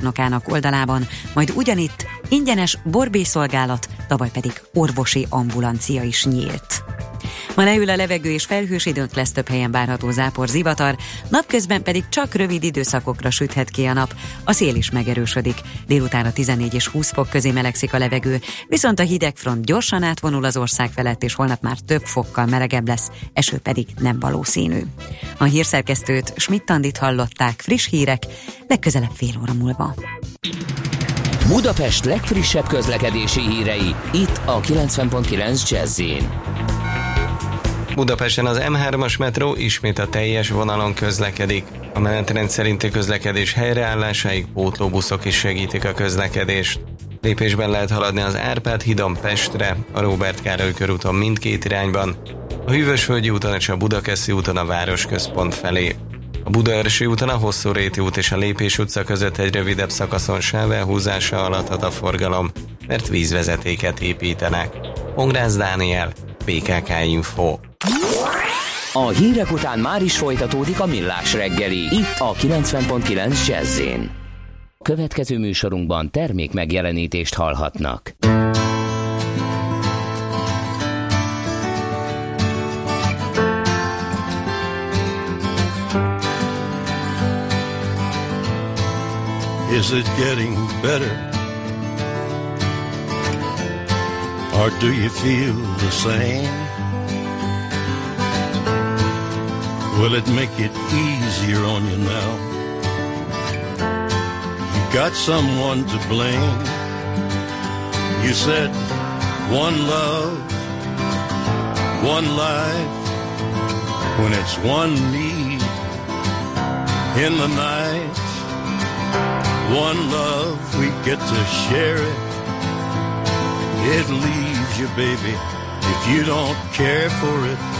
nokának oldalában, majd ugyanitt ingyenes borbészolgálat, tavaly pedig orvosi ambulancia is nyílt. Ma leül a levegő és felhős időnk lesz több helyen várható zápor zivatar, napközben pedig csak rövid időszakokra süthet ki a nap, a szél is megerősödik. Délután a 14 és 20 fok közé melegszik a levegő, viszont a hidegfront gyorsan átvonul az ország felett, és holnap már több fokkal melegebb lesz, eső pedig nem valószínű. A hírszerkesztőt Schmidt-Tandit hallották, friss hírek, legközelebb fél óra múlva. Budapest legfrissebb közlekedési hírei, itt a 90.9 jazz Budapesten az M3-as metró ismét a teljes vonalon közlekedik. A menetrend szerinti közlekedés helyreállásáig pótlóbuszok is segítik a közlekedést. Lépésben lehet haladni az Árpád hídon Pestre, a Róbert Károly körúton mindkét irányban, a Hűvösvölgyi úton és a Budakeszi úton a városközpont felé. A Budaörsi úton a Hosszú Réti út és a Lépés utca között egy rövidebb szakaszon sávelhúzása alatt ad a forgalom, mert vízvezetéket építenek. Pongrász Dániel, PKK Info. A hírek után már is folytatódik a millás reggeli, itt a 90.9 jazz Következő műsorunkban termék megjelenítést hallhatnak. Is it getting better? Or do you feel the same? Will it make it easier on you now? You got someone to blame. You said one love, one life, when it's one need in the night. One love, we get to share it. It leaves you, baby, if you don't care for it.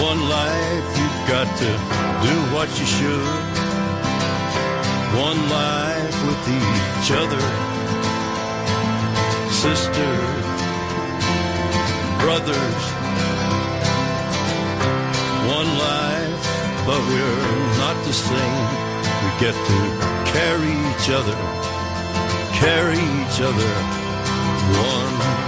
one life, you've got to do what you should. One life with each other, sisters, brothers. One life, but we're not the same. We get to carry each other, carry each other. One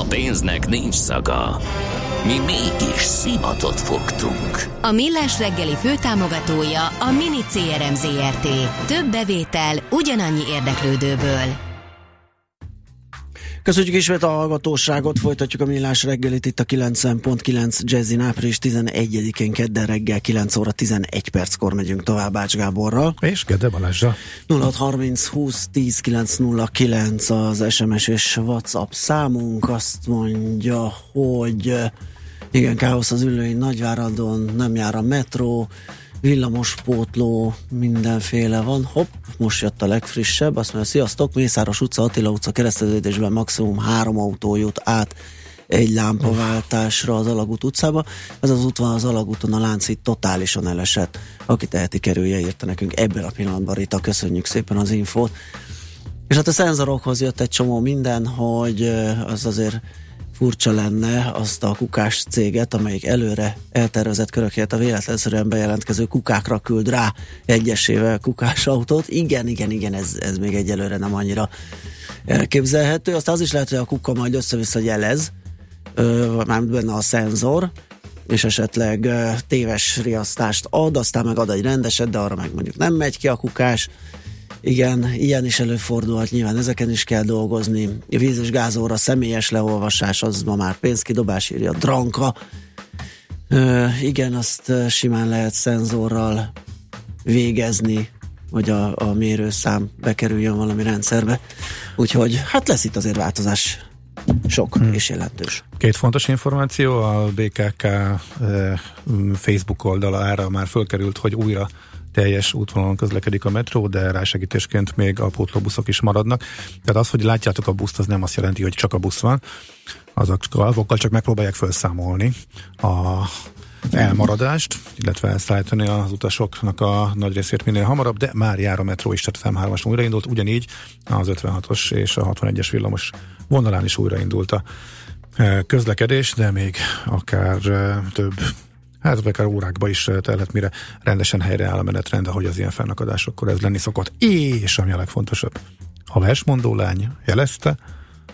A pénznek nincs szaga. Mi mégis szimatot fogtunk. A Millás reggeli főtámogatója a Mini CRM Zrt. Több bevétel ugyanannyi érdeklődőből. Köszönjük ismét a hallgatóságot, folytatjuk a millás reggelit itt a 90.9 Jazzin április 11-én kedden reggel 9 óra 11 perckor megyünk tovább Ács Gáborral. És Gede Balázsa. 0630 20 10 909 az SMS és WhatsApp számunk azt mondja, hogy igen, káosz az ülői Nagyváradon, nem jár a metró, villamospótló, mindenféle van. Hopp, most jött a legfrissebb, azt mondja, sziasztok, Mészáros utca, Attila utca kereszteződésben maximum három autó jut át egy lámpaváltásra az Alagút utcába. Ez az út az Alagúton, a Lánci totálisan elesett. Aki teheti, kerülje, írta nekünk ebben a pillanatban, Rita, köszönjük szépen az infót. És hát a szenzorokhoz jött egy csomó minden, hogy az azért furcsa lenne azt a kukás céget, amelyik előre eltervezett körökért a véletlenszerűen bejelentkező kukákra küld rá egyesével kukás autót. Igen, igen, igen, ez, ez még egyelőre nem annyira elképzelhető. Azt az is lehet, hogy a kuka majd össze-vissza jelez, már benne a szenzor, és esetleg téves riasztást ad, aztán meg ad egy rendeset, de arra meg mondjuk nem megy ki a kukás, igen, ilyen is előfordulhat, nyilván ezeken is kell dolgozni. A víz és gázóra személyes leolvasás, az ma már pénzkidobás, írja Dranka. Ö, igen, azt simán lehet szenzorral végezni, hogy a, a mérőszám bekerüljön valami rendszerbe. Úgyhogy hát lesz itt azért változás sok hmm. és jelentős. Két fontos információ, a BKK eh, Facebook oldalára már fölkerült, hogy újra teljes útvonalon közlekedik a metró, de rásegítésként még a pótlóbuszok is maradnak. Tehát az, hogy látjátok a buszt, az nem azt jelenti, hogy csak a busz van. Azokkal csak megpróbálják felszámolni a elmaradást, illetve elszállítani az utasoknak a nagy részét minél hamarabb, de már jár a metró is, tehát a M3-as újraindult, ugyanígy az 56-os és a 61-es villamos vonalán is újraindult a eh, közlekedés, de még akár eh, több hát akár órákba is telhet, mire rendesen helyreáll a menetrend, ahogy az ilyen fennakadásokkor ez lenni szokott. És ami a legfontosabb, a versmondó lány jelezte,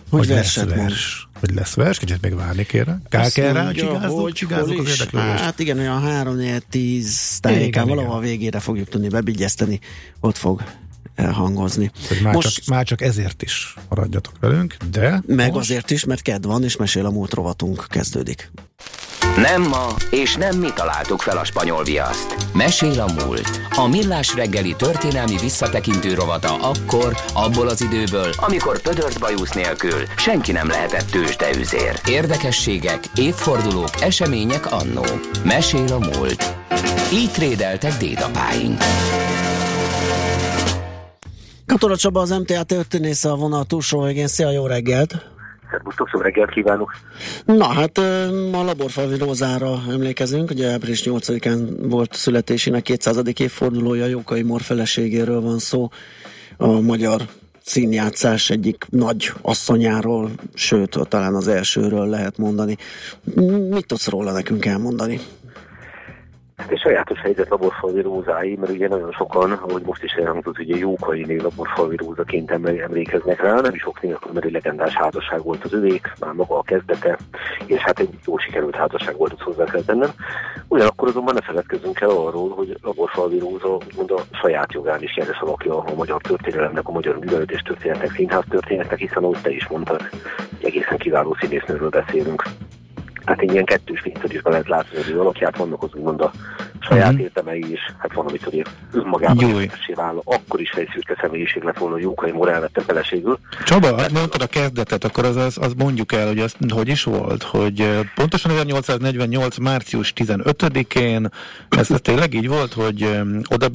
hogy, hogy lesz vers, mond. hogy lesz vers, kicsit még várni. Kár kell rá, csigázzuk, csigázzuk az érdeklődést. Hát igen, olyan 3 10 tájékán valahol a végére fogjuk tudni bebigyezteni, ott fog hangozni. Már, most, csak, már csak ezért is maradjatok velünk, de... Meg most... azért is, mert kedv van, és mesél a múlt rovatunk kezdődik. Nem ma, és nem mi találtuk fel a spanyol viaszt. Mesél a múlt. A millás reggeli történelmi visszatekintő rovata akkor, abból az időből, amikor pödört bajusz nélkül senki nem lehetett tőzsdeüzér. Érdekességek, évfordulók, események annó. Mesél a múlt. Így trédeltek dédapáink. Katona Csaba az MTA történésze a vonal túlsó végén. Szia, jó reggelt! Szerbusztok, szó reggelt kívánok! Na hát a Laborfalvi Rózára emlékezünk, ugye április 8-án volt születésének 200. évfordulója, Jókai Mor feleségéről van szó, a magyar színjátszás egyik nagy asszonyáról, sőt, talán az elsőről lehet mondani. Mit tudsz róla nekünk elmondani? Egy sajátos helyzet laborfalvi rózái, mert ugye nagyon sokan, ahogy most is elhangzott, ugye Jókai név laborfalvi rózaként emlékeznek rá, nem is sok nélkül, mert egy legendás házasság volt az övék, már maga a kezdete, és hát egy jó sikerült házasság volt, az hozzá kell tennem. Ugyanakkor azonban ne feledkezzünk el arról, hogy laborfalvi róza úgymond a saját jogán is jeles alakja a magyar történelemnek, a magyar művelődés történetnek, színház történetnek, hiszen ahogy te is mondtad, egészen kiváló színésznőről beszélünk hát egy ilyen kettős be lehet látni az ő alakját, vannak a saját uh-huh. érdemei is, hát van, amit hogy önmagában vállal, akkor is egy szürke személyiség lett volna, hogy Jókai Mor elvette feleségül. Csaba, hát mondtad a kezdetet, akkor az, az, az mondjuk el, hogy az hogy is volt, hogy pontosan 1848. március 15-én, ez, ez tényleg így volt, hogy um, oda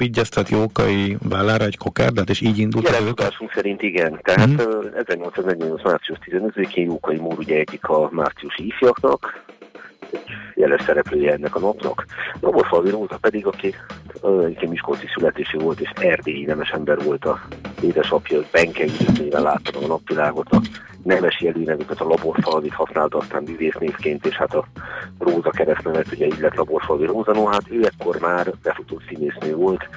Jókai vállára egy kokárdát, és így indult az őket? szerint igen, tehát uh-huh. 1848. március 15-én Jókai Mór ugye egyik a márciusi ifjaknak, jeles szereplője ennek a napnak. Falvi Róza pedig, aki egyébként Miskolci születésű volt, és erdélyi nemes ember volt a édesapja, Benkei néven látta a napvilágot, a nemes jelűnevüket, a laborfalvit használta aztán művésznévként, és hát a Róza keresztnevet, ugye így lett laborfalvi Róza, no, hát ő ekkor már befutott színésznő volt,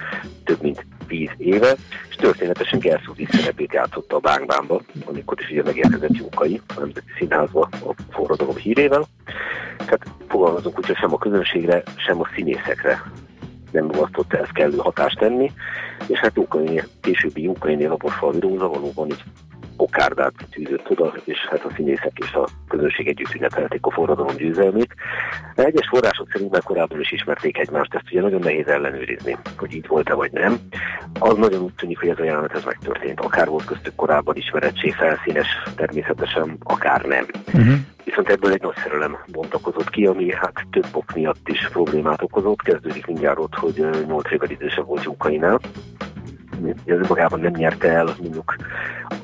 több mint tíz éve, és történetesen Gerszúzi szerepét játszotta a Bánkbánba, amikor is ugye megérkezett Jókai, a Nemzeti Színházba a forradalom hírével. Tehát fogalmazunk úgy, hogy sem a közönségre, sem a színészekre nem mulasztott ez kellő hatást tenni, és hát Jókai, későbbi Jókai Laborfalvi Róza valóban így kokárdát tűzött oda, és hát a színészek és a közönség együtt ünnepelték a forradalom győzelmét. Egyes források szerint már korábban is ismerték egymást, ezt ugye nagyon nehéz ellenőrizni, hogy így volt-e vagy nem. Az nagyon úgy tűnik, hogy ez a jelenet ez megtörtént. Akár volt köztük korábban ismerettség, felszínes, természetesen, akár nem. Uh-huh. Viszont ebből egy nagy szerelem bontakozott ki, ami hát több ok miatt is problémát okozott. Kezdődik mindjárt ott, hogy 8 évvel idősebb volt Jókainál, ez magában nem nyerte el mondjuk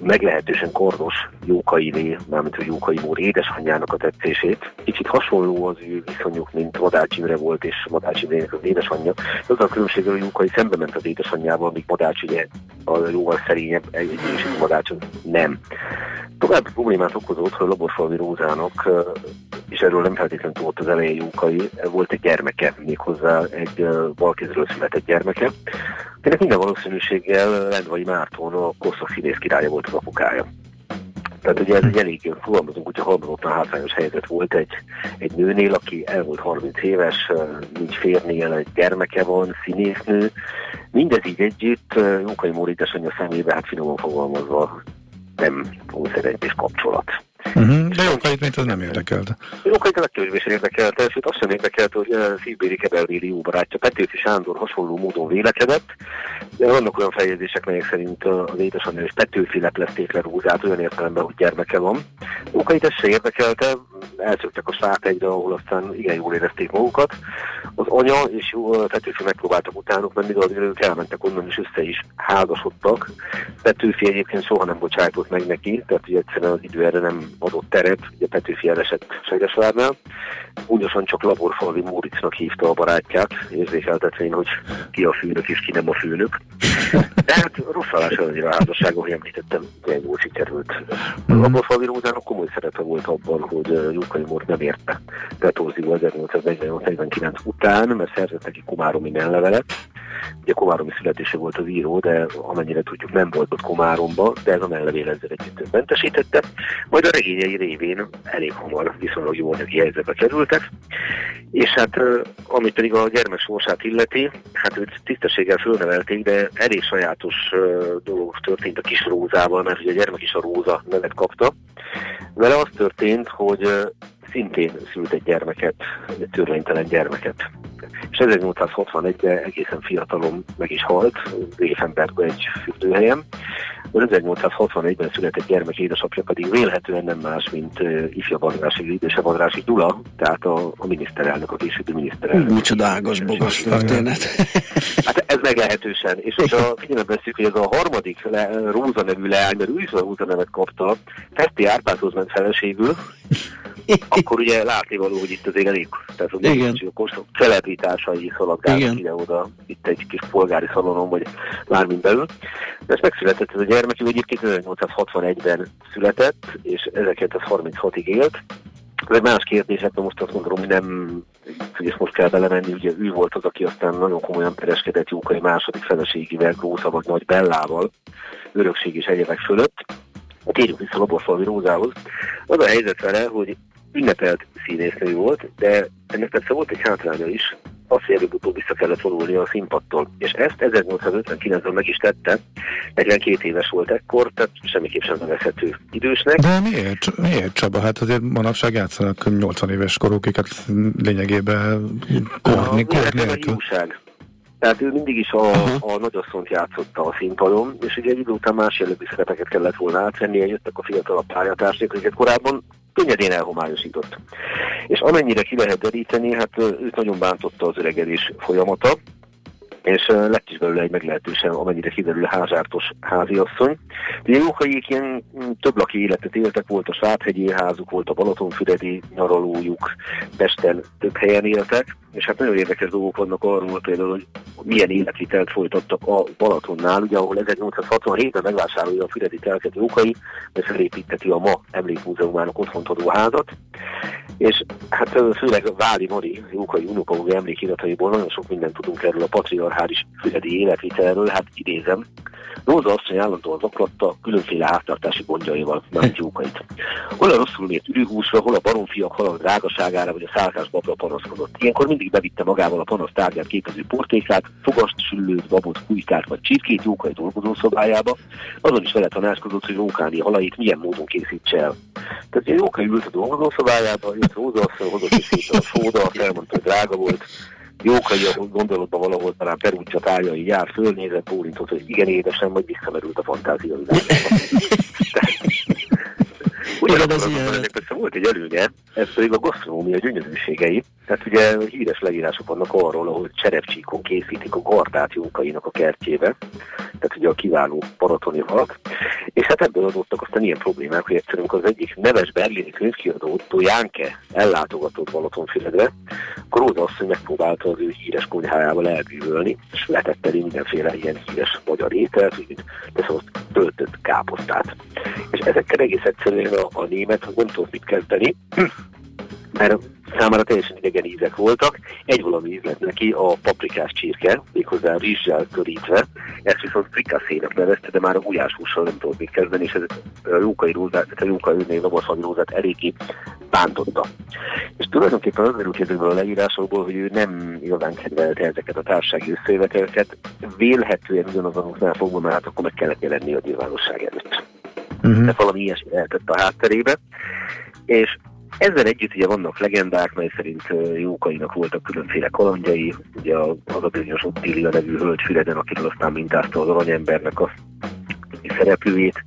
meglehetősen kordos Jókainé, mármint a Jókai úr édesanyjának a tetszését. Kicsit hasonló az ő viszonyuk, mint Madács Imre volt, és Madács Imrének az édesanyja. Az a különbség, hogy Jókai szembe ment az édesanyjával, míg Madács ugye a jóval szerényebb, egy Madács nem. További problémát okozott, hogy Laborfalvi Rózának, és erről nem feltétlenül tudott az elején Jókai, volt egy gyermeke, méghozzá egy balkézről született gyermeke, akinek minden valószínűséggel Lendvai Márton a korszak színész királya volt az apukája. Tehát ugye ez egy elég, fogalmazunk, hogyha halmazottan hátrányos helyzet volt egy, egy nőnél, aki el volt 30 éves, nincs férnél, egy gyermeke van, színésznő. Mindez így együtt Jókai Móri édesanyja szemébe, hát finoman fogalmazva nem és kapcsolat. Uh-huh. De Jókait, mint az nem érdekelte. Jókait a legtöbbé érdekelte, sőt azt sem érdekelte, hogy uh, Szívbéri Kebelvéli jó barátja Petőfi Sándor hasonló módon vélekedett, de vannak olyan feljegyzések, melyek szerint az édesanyja és Petőfi leplezték le Rózát olyan értelemben, hogy gyermeke van. Jókait ez se érdekelte, elszöktek a sát egyre, ahol aztán igen jól érezték magukat. Az anya és Petőfi megpróbáltak utánuk menni, de azért ők elmentek onnan, és össze is házasodtak. Petőfi egyébként soha nem bocsájtott meg neki, tehát ugye egyszerűen az idő erre nem adott teret, ugye Petőfi elesett Segesvárnál. Úgyosan csak Laborfalvi Móricnak hívta a barátját, érzékeltetvén, hogy ki a főnök és ki nem a főnök. De hát rosszalás annyira a házasság, ahogy említettem, ilyen jól sikerült. Mm. Laborfalvi Rózának komoly szerepe volt abban, hogy Jókai Mór nem érte Petózió 1848-49 után, mert szerzett neki Komáromi menlevelet. Ugye Komáromi születése volt az író, de amennyire tudjuk nem volt ott Komáromba, de ez a mellevél ezzel együtt mentesítette. Majd a regényei révén elég hamar viszonylag jó anyagi helyzetbe kerültek, és hát amit pedig a gyermek sorsát illeti, hát őt tisztességgel fölnevelték, de elég sajátos dolog történt a kis Rózával, mert ugye a gyermek is a Róza nevet kapta. Vele az történt, hogy szintén szült egy gyermeket, egy törvénytelen gyermeket. És 1861-ben egészen fiatalon meg is halt, Réfenbergben egy fürdőhelyen. 1861-ben született gyermek édesapja pedig vélhetően nem más, mint ifja Badrási, idősebb Badrási Dula, tehát a, a miniszterelnök, a későbbi miniszterelnök. Micsoda ágos bogas történet. Hát ez meglehetősen. És hogyha figyelembe veszük, hogy ez a harmadik le, Róza nevű leány, mert ő is a Róza nevet kapta, Festi Árpádhoz ment feleségül, akkor ugye látni való, hogy itt azért elég, tehát ugye Igen. celebritásai szaladgálnak ide-oda, itt egy kis polgári szalonon, vagy bármin belül. De ez megszületett ez a gyermek, ő egyébként 1861-ben született, és 1936-ig élt. Ez egy más kérdés, hát most azt gondolom, hogy nem, hogy ezt most kell belemenni, ugye ő volt az, aki aztán nagyon komolyan pereskedett Jókai második feleségével, Grósza vagy Nagy Bellával, örökség és egyebek fölött. Térjünk vissza Laborfalvi Rózához. Az a helyzet vele, hogy ünnepelt színésznő volt, de ennek persze volt egy hátránya is, azt, hogy előbb-utóbb vissza kellett vonulni a színpadtól. És ezt 1859-ben meg is tette, 42 éves volt ekkor, tehát semmiképp sem nevezhető idősnek. De miért? Miért Csaba? Hát azért manapság játszanak 80 éves korúkikat lényegében korni, kor nélkül. Tehát ő mindig is a, uh-huh. a nagyasszont játszotta a színpadon, és ugye egy idő után más jellegű szerepeket kellett volna átvennie, jöttek a fiatalabb pályatársak, akiket korábban könnyedén elhomályosított. És amennyire ki lehet deríteni, hát őt nagyon bántotta az öregedés folyamata, és lett is belőle egy meglehetősen, amennyire kiderül, házártos háziasszony. Ugye Jókaik ilyen mm, több laki életet éltek, volt a Sáthegyi házuk, volt a Balatonfüredi nyaralójuk, Pesten több helyen éltek, és hát nagyon érdekes dolgok vannak arról például, hogy milyen életvitelt folytattak a Balatonnál, ugye ahol 1867-ben megvásárolja a Füredi telket Jókai, és felépíteti a ma emlékmúzeumának otthont adó házat, és hát főleg Váli Mari, Jókai unokaúvi emlékirataiból nagyon sok mindent tudunk erről a patriarchális Füredi életvitelről, hát idézem, Róza asszony állandóan zaklatta különféle háztartási gondjaival Mánt Jókait. Hol a rosszul mért ürűhúsra, hol a baromfiak halak drágaságára, vagy a szálkás babra panaszkodott. Ilyenkor mindig bevitte magával a panasz tárgyát képező portékát, fogast, süllőt, babot, kujtát vagy csirkét Jókai dolgozószobájába, azon is vele tanácskozott, hogy Rókáni halait milyen módon készítse el. Tehát Jókai ült a dolgozószobájába, jött Róza asszony, hozott is a sóda, elmondta, hogy drága volt, Jókai a gondolatban valahol talán Perúcsa tájai jár, fölnézett, bólintott, hogy igen édesen, majd visszamerült a fantázia Ugyanakkor ennek persze volt egy előnye, ez pedig a gasztronómia gyönyörűségei. Tehát ugye híres leírások vannak arról, ahol cserepcsíkon készítik a gardát Jókainak a kertjébe, tehát ugye a kiváló paratoni halak, és hát ebből adottak aztán ilyen problémák, hogy egyszerűen az egyik neves berlini könyvkiadó Otto Jánke ellátogatott Balatonfüredre, akkor Róza hogy megpróbálta az ő híres konyhájával elbűvölni, és letett elé mindenféle ilyen híres magyar ételt, mint szóval töltött káposztát. És ezekkel egész egyszerűen a, a német nem tudott mit kezdeni, mert számára teljesen idegen ízek voltak. Egy valami íz lett neki a paprikás csirke, méghozzá rizssel körítve. Ezt viszont frikaszének nevezte, de már a gulyáshússal nem tudott mit kezdeni, és ez a Jókai rózát, a Jókai őnél Laborszalmi rózát eléggé bántotta. És tulajdonképpen az derült ezekből a leírásokból, hogy ő nem igazán kedvelte ezeket a társasági összejöveteleket, vélhetően ugyanazonoknál fogva, mert hát akkor meg kellett jelenni a nyilvánosság előtt. Uh-huh. De valami ilyesmi lehetett a hátterébe. És ezzel együtt ugye vannak legendák, mely szerint Jókainak voltak különféle kalandjai, ugye az a bizonyos Ottilia nevű hölgy Füreden, akiről aztán mintázta az aranyembernek a szereplőjét,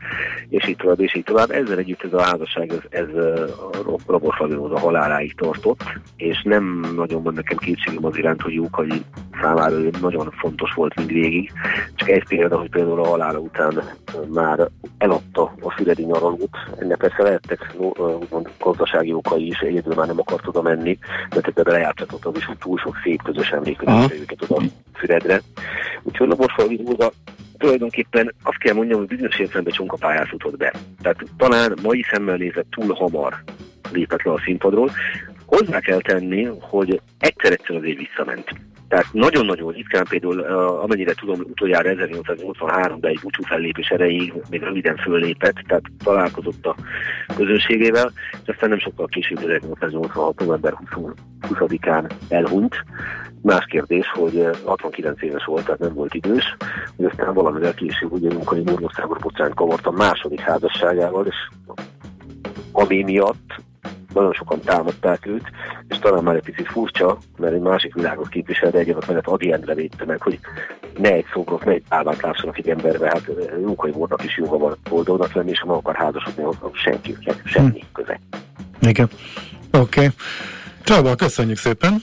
és így tovább, és így tovább. Ezzel együtt ez a házasság, ez, ez a Rabos a haláláig tartott, és nem nagyon van nekem kétségem az iránt, hogy Jókai számára ő nagyon fontos volt mindvégig. Csak egy példa, hogy például a halála után már eladta a füredi nyaralót. Ennek persze lehettek úgymond gazdasági okai is, egyedül már nem akart oda menni, mert ebbe lejátszott az is, hogy túl sok szép közös emlékezésre őket oda Füredre. Úgyhogy Labosfalvi Róza tulajdonképpen azt kell mondjam, hogy bizonyos értelemben csonka pályát futott be. Tehát talán mai szemmel nézett túl hamar lépett le a színpadról. Hozzá kell tenni, hogy egyszer-egyszer azért visszament. Tehát nagyon-nagyon ritkán például, amennyire tudom, utoljára 1883-ban egy búcsú fellépés erejéig még röviden föllépett, tehát találkozott a közönségével, és aztán nem sokkal később 1886. november 20-án elhunyt. Más kérdés, hogy 69 éves volt, tehát nem volt idős, hogy aztán valamivel később ugye Munkai Murnoszágor bocsánat kavart a második házasságával, és ami miatt nagyon sokan támadták őt, és talán már egy picit furcsa, mert egy másik világot képvisel, de egyébként mellett Adi Endre védte meg, hogy ne egy szobrot, ne egy álmát lássanak egy emberbe, hát Jókai voltak is jóga van boldognak lenni, és ha meg akar házasodni, ott senki, semmi hm. köze. Igen. Oké. Okay. Csaba, köszönjük szépen!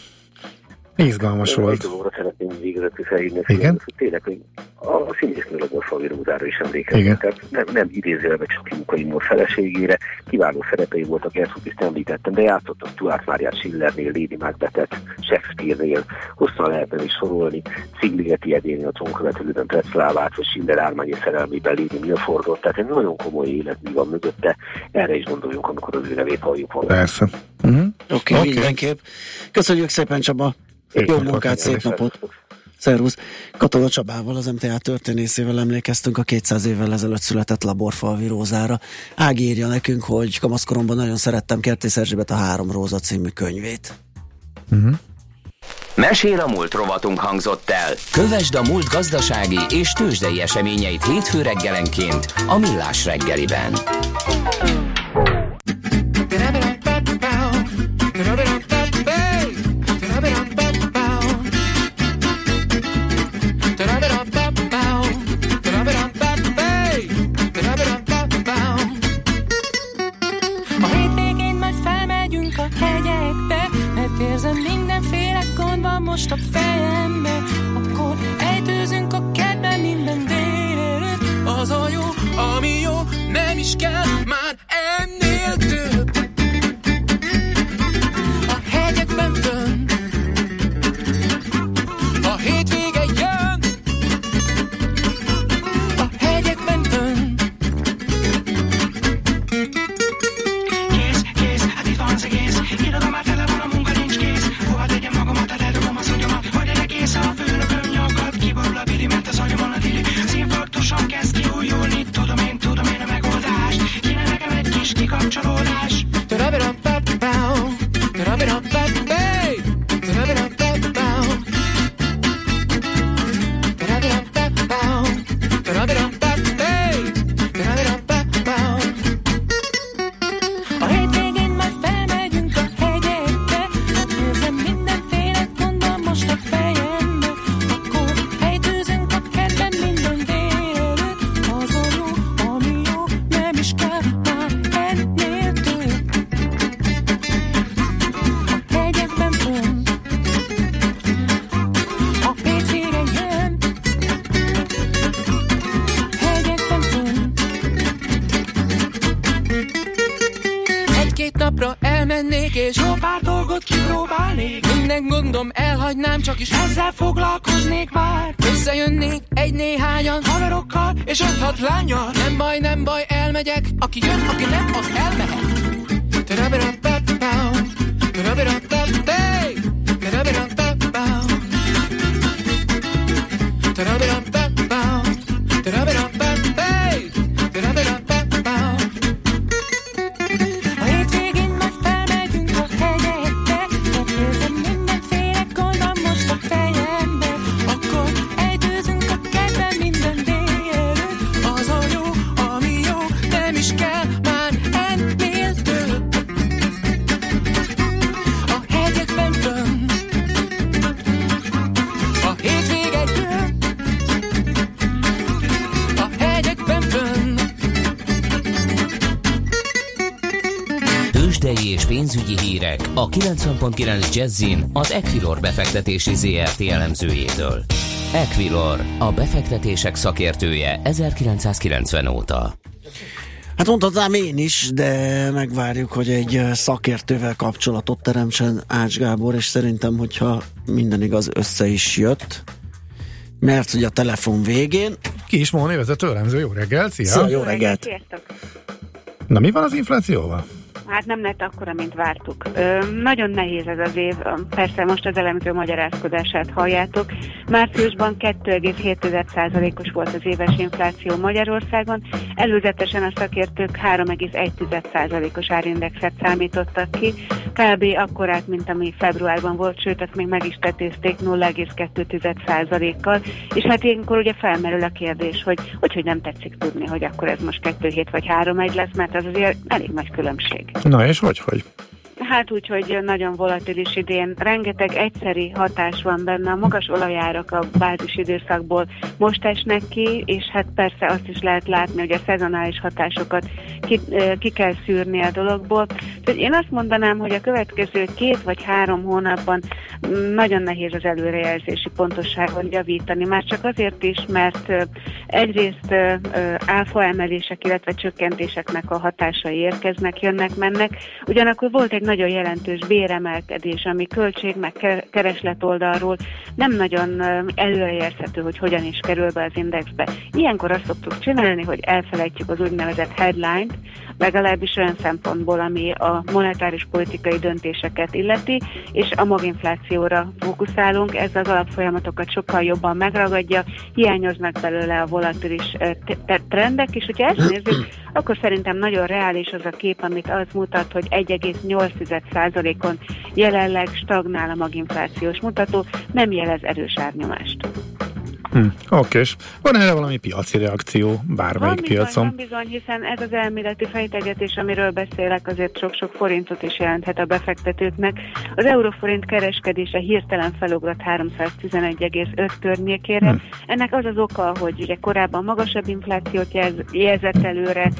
Izgalmas Én volt. Egy szeretném végezetül felhívni a Igen? hogy tényleg hogy a színésznő a Borfalvi Rózára is emlékeznek. Tehát nem, nem idézőjelbe csak Lukai Mór feleségére. Kiváló szerepei voltak, ezt is említettem, de játszottak Stuart Máriát Schillernél, Lady Macbethet, Shakespeare-nél, hosszan lehetne is sorolni, Szigligeti Edénél, a trónkövetőlőben Pretzlávát, vagy Schiller Ármányi szerelmében Lady Milfordot, tehát egy nagyon komoly életmű van mögötte, erre is gondoljunk, amikor az ő nevét halljuk volna. Persze. Uh-huh. Oké, okay, okay. mindenképp. Köszönjük szépen Csaba! Szép Jó munkát, szép napot! Szervusz! Katona Csabával, az MTA történészével emlékeztünk a 200 évvel ezelőtt született laborfalvi rózára. Ági írja nekünk, hogy kamaszkoromban nagyon szerettem Kertész Erzsébet a Három Róza című könyvét. Uh-huh. Mesél a múlt rovatunk hangzott el. Kövesd a múlt gazdasági és tőzsdei eseményeit hétfő reggelenként a Millás reggeliben. Most a kapcsolódás. Jazzin az Equilor befektetési ZRT elemzőjétől. Equilor, a befektetések szakértője 1990 óta. Hát mondhatnám én is, de megvárjuk, hogy egy szakértővel kapcsolatot teremtsen Ács Gábor, és szerintem, hogyha minden igaz, össze is jött, mert hogy a telefon végén, Ki is Móni vezető elemző, jó reggel, szia! Szia, jó reggelt! Sziasztok! Na mi van az inflációval? Hát nem lett akkora, mint vártuk. Ö, nagyon nehéz ez az év. Persze most az elemző magyarázkodását halljátok. Márciusban 2,7%-os volt az éves infláció Magyarországon. Előzetesen a szakértők 3,1%-os árindexet számítottak ki. Kb. akkorát, mint ami februárban volt, sőt, ezt még meg is tetézték 0,2%-kal. És hát ilyenkor ugye felmerül a kérdés, hogy hogy, hogy nem tetszik tudni, hogy akkor ez most 2,7 vagy 3,1 lesz, mert az azért elég nagy különbség. Na és hogy, hogy? Hát úgy, hogy nagyon volatilis idén. Rengeteg egyszeri hatás van benne. A magas olajárak a bázis időszakból most esnek ki, és hát persze azt is lehet látni, hogy a szezonális hatásokat ki, ki kell szűrni a dologból. Úgyhogy én azt mondanám, hogy a következő két vagy három hónapban nagyon nehéz az előrejelzési pontosságon javítani. Már csak azért is, mert egyrészt áfa emelések, illetve csökkentéseknek a hatásai érkeznek, jönnek, mennek. Ugyanakkor volt egy nagyon jelentős béremelkedés, ami költség meg ke- kereslet oldalról nem nagyon előrejelzhető, hogy hogyan is kerül be az indexbe. Ilyenkor azt szoktuk csinálni, hogy elfelejtjük az úgynevezett headline-t, legalábbis olyan szempontból, ami a monetáris politikai döntéseket illeti, és a maginflációra fókuszálunk, ez az alapfolyamatokat sokkal jobban megragadja, hiányoznak belőle a volatilis trendek, és hogyha ezt nézzük, akkor szerintem nagyon reális az a kép, amit az mutat, hogy 1,8%-on jelenleg stagnál a maginflációs mutató, nem jelez erős árnyomást. Hm, oké, és van erre valami piaci reakció bármelyik Van bizony, piacon? van bizony, hiszen ez az elméleti fejtegetés, amiről beszélek, azért sok-sok forintot is jelenthet a befektetőknek. Az euróforint kereskedése hirtelen felugrott 311,5 környékére. Hm. Ennek az az oka, hogy ugye korábban magasabb inflációt jelz- jelzett előre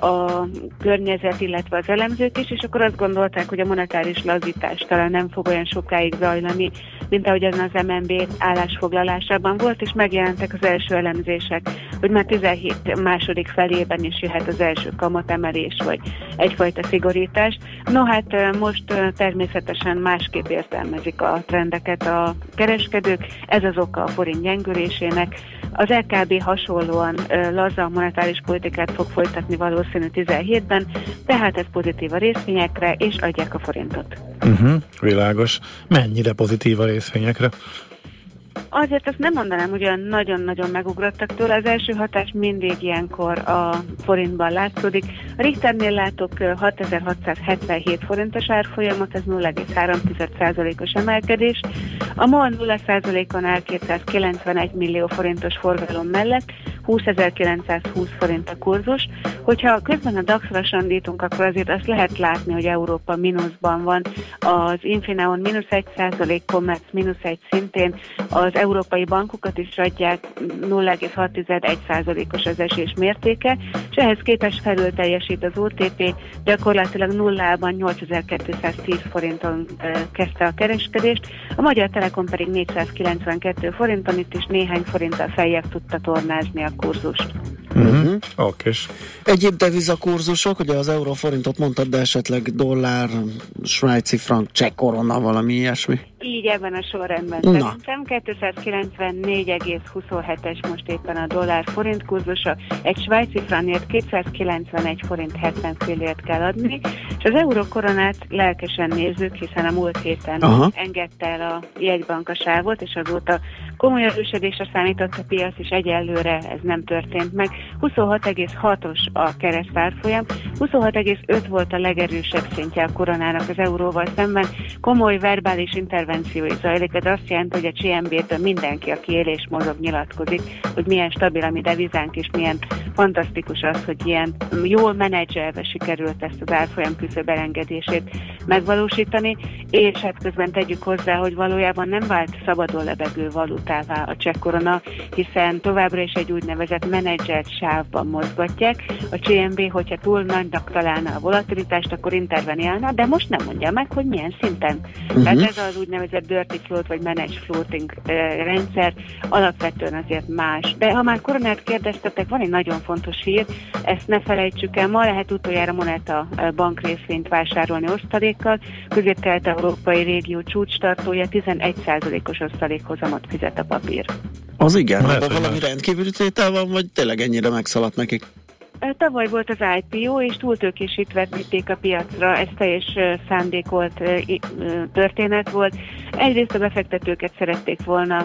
a környezet, illetve az elemzők is, és akkor azt gondolták, hogy a monetáris lazítás talán nem fog olyan sokáig zajlani, mint ahogy az MNB állásfoglalásában volt, és megjelentek az első elemzések, hogy már 17 második felében is jöhet az első kamatemelés, vagy egyfajta szigorítás. No hát most természetesen másképp értelmezik a trendeket a kereskedők, ez az oka a forint gyengülésének. Az LKB hasonlóan laza monetáris politikát fog folytatni valószínű 17-ben, tehát ez pozitív a részvényekre, és adják a forintot. Uh-huh, világos. Mennyire pozitív a részvényekre? Azért azt nem mondanám, hogy olyan nagyon-nagyon megugrottak tőle. Az első hatás mindig ilyenkor a forintban látszódik. A Richternél látok ö, 6677 forintos árfolyamot, ez 0,3%-os emelkedés. A MOL 0%-on áll 291 millió forintos forgalom mellett, 20.920 forint a kurzus. Hogyha közben a DAX-ra sandítunk, akkor azért azt lehet látni, hogy Európa mínuszban van. Az Infineon mínusz 1%, Commerz mínusz 1 szintén, az európai bankokat is adják 0,6-1%-os az esés mértéke, és ehhez képest felül teljesít az OTP, gyakorlatilag nullában 8210 forinton kezdte a kereskedést, a Magyar Telekom pedig 492 forinton, itt is néhány forinttal feljebb tudta tornázni a kurzust. Uh-huh. Oké. Egyéb devizakurzusok, ugye az euróforintot mondtad, de esetleg dollár, svájci frank, cseh korona, valami ilyesmi. Így ebben a sorrendben Na. szerintem 294,27-es most éppen a dollár forint kurzusa, egy svájci frankért 291 forint 70 fillért kell adni, és az euró koronát lelkesen nézzük, hiszen a múlt héten Aha. engedte el a jegybank a sávot, és azóta komoly erősödésre számított a piac, és egyelőre ez nem történt meg. 26,6-os a keresztárfolyam, 26,5 volt a legerősebb szintje a koronának az euróval szemben. Komoly verbális intervenció is zajlik, ez azt jelenti, hogy a CMB-től mindenki, aki él és mozog, nyilatkozik, hogy milyen stabil a mi devizánk, és milyen fantasztikus az, hogy ilyen jól menedzselve sikerült ezt az árfolyam küszöb elengedését megvalósítani, és hát közben tegyük hozzá, hogy valójában nem vált szabadon lebegő valutává a cseh korona, hiszen továbbra is egy úgynevezett menedzselt sávban mozgatják. A CMB, hogyha túl nagynak találna a volatilitást, akkor interveniálna, de most nem mondja meg, hogy milyen szinten. Uh-huh. Tehát ez az úgynevezett dirty float vagy managed floating eh, rendszer alapvetően azért más. De ha már koronát kérdeztetek, van egy nagyon fontos hír, ezt ne felejtsük el, ma lehet utoljára Moneta eh, bank részvényt vásárolni osztalékkal, közép-kelet-európai régió csúcstartója 11%-os osztalékhozamot fizet a papír. Az igen, hogy valami rendkívüli tétel van, vagy tényleg ennyire megszaladt nekik? Tavaly volt az IPO, és túltőkésítve vitték a piacra, ez teljes szándékolt történet volt. Egyrészt a befektetőket szerették volna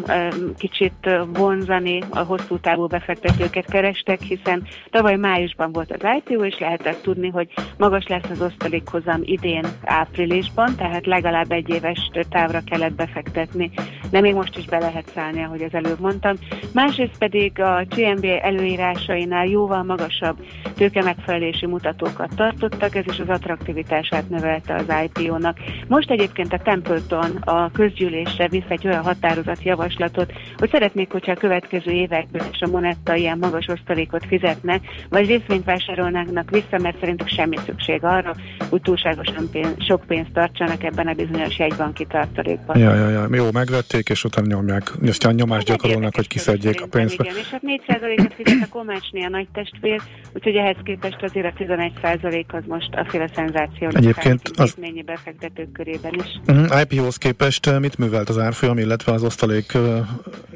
kicsit vonzani, a hosszú távú befektetőket kerestek, hiszen tavaly májusban volt az IPO, és lehetett tudni, hogy magas lesz az osztalékhozam idén áprilisban, tehát legalább egy éves távra kellett befektetni, de még most is be lehet szállni, ahogy az előbb mondtam. Másrészt pedig a GMB előírásainál jóval magasabb tőke megfelelési mutatókat tartottak, ez is az attraktivitását növelte az IPO-nak. Most egyébként a Templeton a közgyűlésre visz egy olyan határozat javaslatot, hogy szeretnék, hogyha a következő években is a Monetta ilyen magas osztalékot fizetne, vagy részvényt vásárolnának vissza, mert szerintük semmi szükség arra, hogy túlságosan pénz, sok pénzt tartsanak ebben a bizonyos jegybanki tartalékban. Ja, ja, ja. Jó, megvették, és utána nyomják, aztán nyomást gyakorolnak, hogy kiszedjék a pénzt. Igen, és hát 4%-et fizet a Komácsné a nagy testvér, úgyhogy ehhez képest azért a 11% az most a féle szenzáció. Egyébként az- befektetők körében is. Uh-huh. IPO-hoz képest eh, mit művelt az árfolyam, illetve az osztalék eh,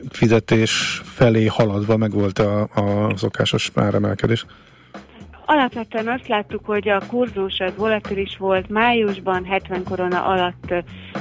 fizetés felé haladva megvolt a, a szokásos áremelkedés? Alapvetően azt láttuk, hogy a kurzus az volatilis volt, májusban 70 korona alatt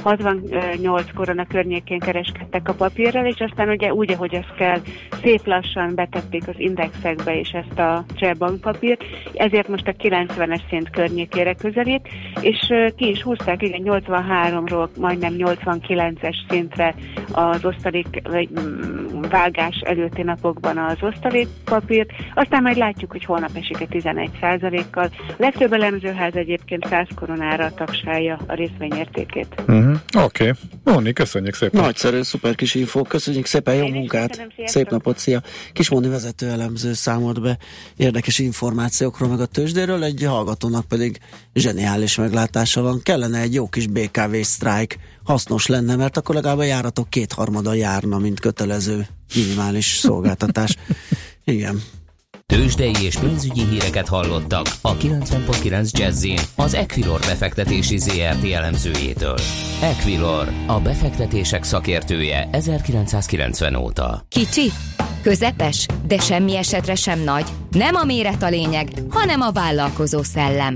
68 korona környékén kereskedtek a papírral, és aztán ugye úgy, ahogy ezt kell, szép lassan betették az indexekbe és ezt a cseh bankpapírt, ezért most a 90-es szint környékére közelít, és ki is húzták, igen, 83-ról majdnem 89-es szintre az osztalék mm, vágás előtti napokban az osztalék osztalékpapírt, aztán majd látjuk, hogy holnap esik a 15 51%-kal. A legtöbb elemzőház egyébként 100 koronára tagsálja a részvényértékét. Uh-huh. Oké, okay. Moni, köszönjük szépen. Nagyszerű, szuper kis info, köszönjük szépen, jó Én munkát, köszönöm, szép napot, szia. Kismoni vezető elemző számolt be érdekes információkról, meg a tőzsdéről, egy hallgatónak pedig zseniális meglátása van. Kellene egy jó kis BKV strike hasznos lenne, mert akkor legalább a járatok kétharmada járna, mint kötelező minimális szolgáltatás. Igen. Tőzsdei és pénzügyi híreket hallottak a 90.9 Jazzin az Equilor befektetési ZRT elemzőjétől. Equilor, a befektetések szakértője 1990 óta. Kicsi, közepes, de semmi esetre sem nagy. Nem a méret a lényeg, hanem a vállalkozó szellem.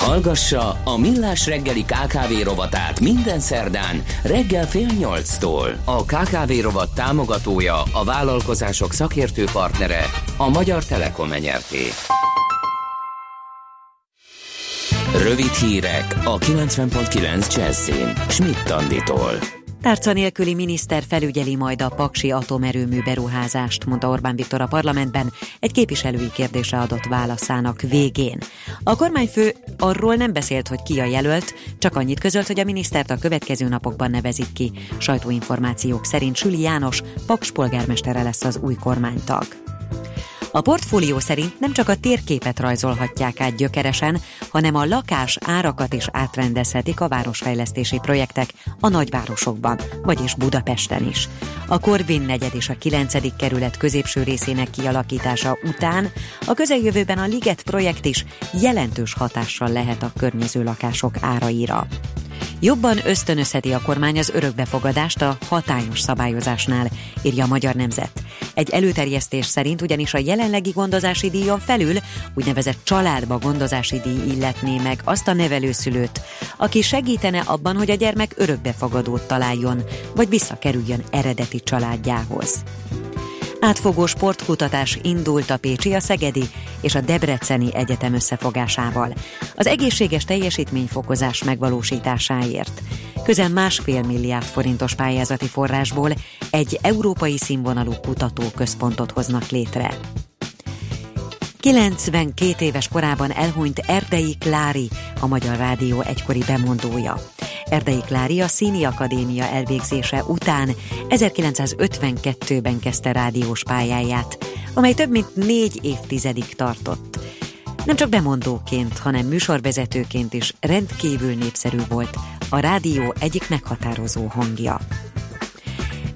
Hallgassa a Millás reggeli KKV rovatát minden szerdán reggel fél nyolctól. A KKV rovat támogatója, a vállalkozások szakértő partnere, a Magyar Telekom enyerté. Rövid hírek a 90.9 Jazzin. Schmidt Anditól. Tárca nélküli miniszter felügyeli majd a Paksi atomerőmű beruházást, mondta Orbán Viktor a parlamentben egy képviselői kérdésre adott válaszának végén. A kormányfő arról nem beszélt, hogy ki a jelölt, csak annyit közölt, hogy a minisztert a következő napokban nevezik ki. Sajtóinformációk szerint Süli János Paks polgármestere lesz az új kormánytag. A portfólió szerint nem csak a térképet rajzolhatják át gyökeresen, hanem a lakás árakat is átrendezhetik a városfejlesztési projektek a nagyvárosokban, vagyis Budapesten is. A Korvin negyed és a 9. kerület középső részének kialakítása után a közeljövőben a Liget projekt is jelentős hatással lehet a környező lakások áraira. Jobban ösztönözheti a kormány az örökbefogadást a hatályos szabályozásnál, írja a Magyar Nemzet. Egy előterjesztés szerint ugyanis a jelenlegi gondozási díjon felül úgynevezett családba gondozási díj illetné meg azt a nevelőszülőt, aki segítene abban, hogy a gyermek örökbefogadót találjon, vagy visszakerüljön eredeti családjához. Átfogó sportkutatás indult a Pécsi, a Szegedi és a Debreceni Egyetem összefogásával. Az egészséges teljesítményfokozás megvalósításáért. Közel másfél milliárd forintos pályázati forrásból egy európai színvonalú kutatóközpontot hoznak létre. 92 éves korában elhunyt Erdei Klári, a Magyar Rádió egykori bemondója. Erdei Klári a Színi Akadémia elvégzése után 1952-ben kezdte rádiós pályáját, amely több mint négy évtizedig tartott. Nem csak bemondóként, hanem műsorvezetőként is rendkívül népszerű volt, a rádió egyik meghatározó hangja.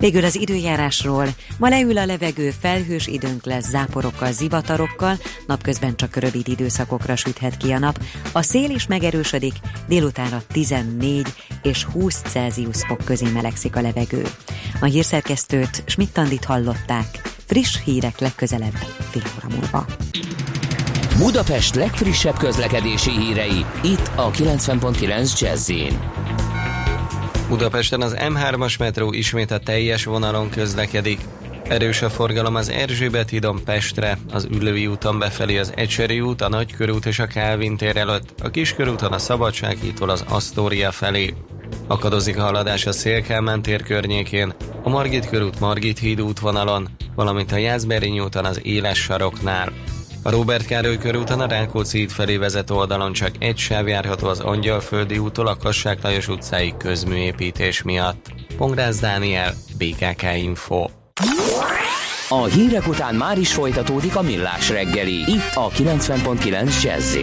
Végül az időjárásról. Ma leül a levegő, felhős időnk lesz záporokkal, zivatarokkal, napközben csak rövid időszakokra süthet ki a nap. A szél is megerősödik, délutánra 14 és 20 Celsius fok közé melegszik a levegő. A hírszerkesztőt Schmidt-Tandit hallották. Friss hírek legközelebb fél óra múlva. Budapest legfrissebb közlekedési hírei, itt a 90.9 jazz Budapesten az M3-as metró ismét a teljes vonalon közlekedik. Erős a forgalom az Erzsébet hídon Pestre, az Üllői úton befelé az Ecseri út, a Nagykörút és a Kálvin tér előtt, a Kiskörúton a Szabadsághídtól az Asztória felé. Akadozik a haladás a Szélkámán tér környékén, a Margit körút Margit híd útvonalon, valamint a Jászberény úton az Éles saroknál. A Robert Károly körúton a Rákóczi híd felé vezető oldalon csak egy sáv járható az Angyalföldi úttól a Kassák Lajos utcáig közműépítés miatt. Pongrász Dániel, BKK Info. A hírek után már is folytatódik a millás reggeli, itt a 90.9 jazz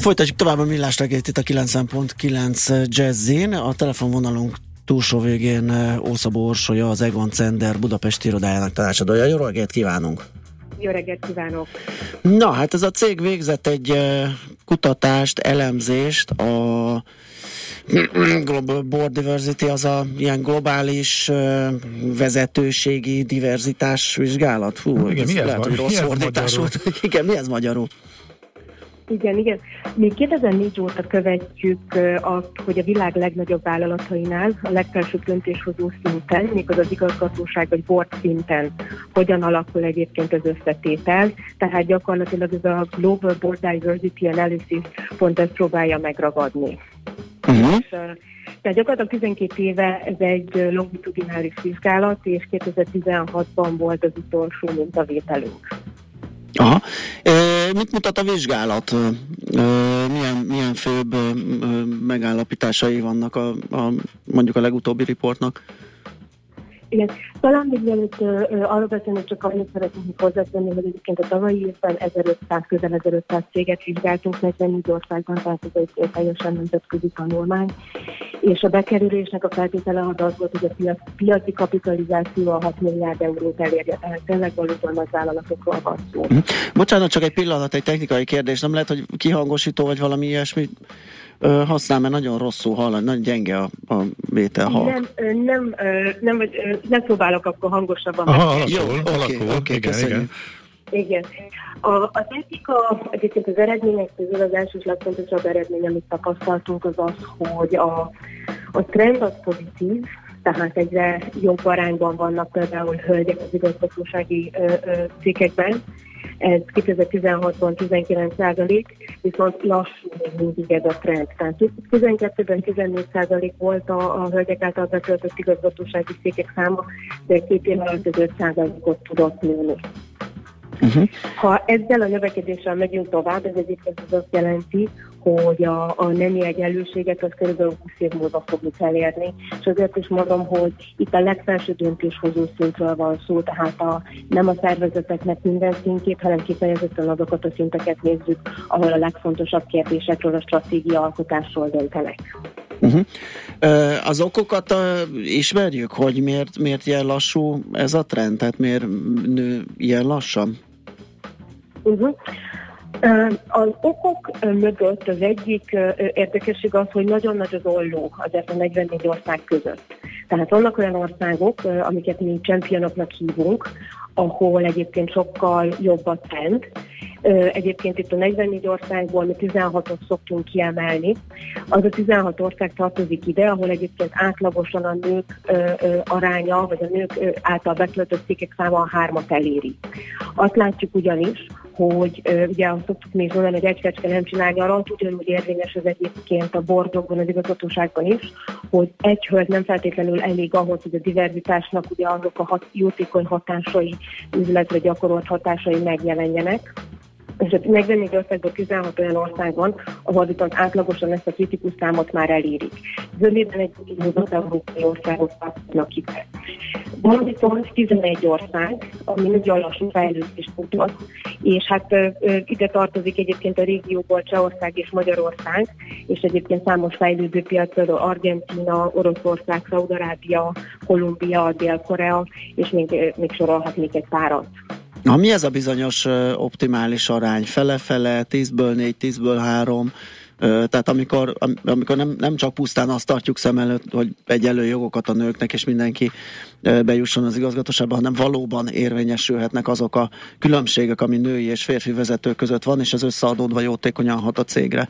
Folytatjuk tovább a millás reggelt itt a 90.9 Jazzin. A telefonvonalunk túlsó végén eh, Ószabó Orsolya, az Egon Cender Budapesti irodájának tanácsadója. Jó reggelt kívánunk! Jó reggelt kívánok! Na, hát ez a cég végzett egy eh, kutatást, elemzést a Global Board Diversity az a ilyen globális vezetőségi diverzitás vizsgálat. Hú, Igen, mi ez lehet, hogy rossz ez fordítás volt. Igen, mi ez magyarul? Igen, igen. Mi 2004 óta követjük azt, hogy a világ legnagyobb vállalatainál, a legfelsőbb döntéshozó szinten, még az az igazgatóság vagy board szinten, hogyan alakul egyébként az összetétel. Tehát gyakorlatilag ez a Global Board Diversity Analysis pont ezt próbálja megragadni. Uh-huh. És, tehát gyakorlatilag 12 éve ez egy longitudinális vizsgálat, és 2016-ban volt az utolsó mintavételünk. Aha. E, mit mutat a vizsgálat? Milyen, milyen főbb megállapításai vannak a, a, mondjuk a legutóbbi riportnak? Igen, talán még mielőtt arról beszélni, csak annyit szeretnék még hozzátenni, hogy egyébként a tavalyi évben 1500, közel 1500 céget vizsgáltunk 44 országban, tehát ez egy teljesen nemzetközi tanulmány. És a bekerülésnek a feltétele az az volt, hogy a piac, piaci kapitalizáció a 6 milliárd eurót elérje, tehát tényleg valóban nagy vállalatokról van szó. Bocsánat, csak egy pillanat, egy technikai kérdés. Nem lehet, hogy kihangosító vagy valami ilyesmi használ, mert nagyon rosszul hallani, nagyon gyenge a, a vétel hang. Nem, nem, nem, nem próbálok akkor hangosabban Aha, alakul, Jó, oké, alakul. oké, igen, köszönjük. igen. Igen. A, az egyébként az eredmények közül az első és legfontosabb eredmény, amit tapasztaltunk, az az, hogy a, a trend az pozitív, tehát egyre jobb arányban vannak például hölgyek az igazgatósági ö, ö, cikkekben. Ez 2016-ban 19 százalék, viszont lassú még mindig ez a trend. Tehát 12-ben 14 százalék volt a, a hölgyek által betöltött igazgatósági székek száma, de két év alatt ez 5 százalékot tudott nőni. Uh-huh. Ha ezzel a növekedéssel megyünk tovább, ez egyébként az azt jelenti, hogy a, a nemi egyenlőséget az kb. 20 év múlva fogjuk elérni, és azért is mondom, hogy itt a legfelső döntéshozó szintről van szó, tehát a, nem a szervezeteknek minden szintjét, hanem kifejezetten azokat a szinteket nézzük, ahol a legfontosabb kérdésekről, a stratégia alkotásról döntenek. Uh-huh. Az okokat ö, ismerjük, hogy miért, miért ilyen lassú ez a trend, tehát miért nő ilyen lassan? Uh-huh. Az okok mögött az egyik érdekesség az, hogy nagyon nagy az olló azért a 44 ország között. Tehát vannak olyan országok, amiket mi championoknak hívunk, ahol egyébként sokkal jobb a trend. Egyébként itt a 44 országból mi 16-ot szoktunk kiemelni. Az a 16 ország tartozik ide, ahol egyébként átlagosan a nők aránya, vagy a nők által betöltött cikkek száma a hármat eléri. Azt látjuk ugyanis, hogy ugye azt szoktuk mi mondani, hogy egy fecske nem csinál nyarat, ugyanúgy érvényes ez egyébként a bordokban, az igazgatóságban is, hogy egy hölgy nem feltétlenül elég ahhoz, hogy a diverzitásnak ugye azok a hat, jótékony hatásai, üzletre gyakorolt hatásai megjelenjenek. És a 44 országban 16 olyan ország van, ahol viszont átlagosan ezt a kritikus számot már elérik. Zömében egy nyugat-európai országok tartoznak ide. Van viszont 11 ország, ami nagyon lassú fejlődést mutat, és hát ide tartozik egyébként a régióból Csehország és Magyarország, és egyébként számos fejlődő piac, például Argentina, Oroszország, Szaudarábia, Kolumbia, Dél-Korea, és még, még sorolhatnék egy párat. Na, mi ez a bizonyos optimális arány? Fele-fele, 10-ből 4, 10-ből 3? Ö, Tehát amikor, am- amikor nem, nem csak pusztán azt tartjuk szem előtt, hogy egyenlő jogokat a nőknek, és mindenki bejusson az igazgatóságba, hanem valóban érvényesülhetnek azok a különbségek, ami női és férfi vezetők között van, és ez összeadódva jótékonyan hat a cégre.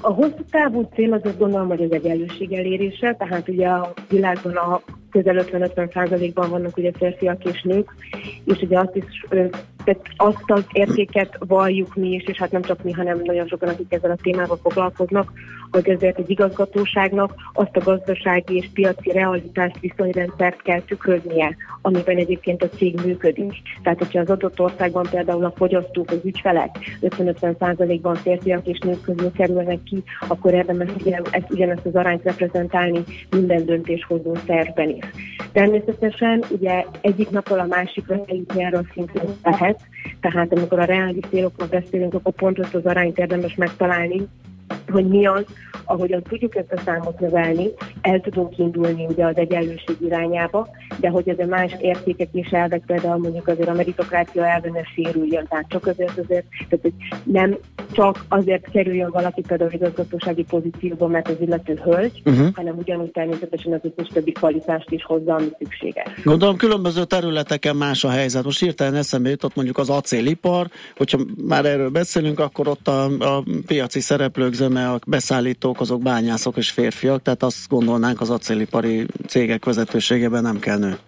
A hosszú távú cél az azt gondolom, hogy az egyenlőség elérése, tehát ugye a világban a közel 50-50 százalékban vannak ugye férfiak és nők, és ugye azt is, tehát azt az értéket valljuk mi is, és hát nem csak mi, hanem nagyon sokan, akik ezzel a témával foglalkoznak, hogy ezért egy igazgatóságnak azt a gazdasági és piaci realitást viszonyrendszert kell tükröznie, amiben egyébként a cég működik. Tehát, hogyha az adott országban például a fogyasztók, az ügyfelek 50-50 százalékban férfiak és nők közül kerülnek ki, akkor érdemes ugye ezt, ugyanezt az arányt reprezentálni minden döntéshozó szervben is. Természetesen ugye egyik napról a másikra eljutni erről szintén lehet. Tehát amikor a reális célokról beszélünk, akkor pont azt az arányt érdemes megtalálni, hogy mi az, ahogyan tudjuk ezt a számot növelni, el tudunk indulni ugye az egyenlőség irányába, de hogy ez a más értékek és elvek, például mondjuk azért a meritokrácia elve ne sérüljön, tehát csak azért azért, tehát hogy nem csak azért kerüljön valaki például igazgatósági pozícióba, mert az illető hölgy, uh-huh. hanem ugyanúgy természetesen az összes többi kvalitást is hozzá, ami szükséges. Gondolom különböző területeken más a helyzet. Most hirtelen eszembe jutott mondjuk az acélipar, hogyha már erről beszélünk, akkor ott a, a piaci szereplők zöme, a beszállítók, azok bányászok és férfiak, tehát azt gondolnánk az acélipari cégek vezetőségében nem kell nő.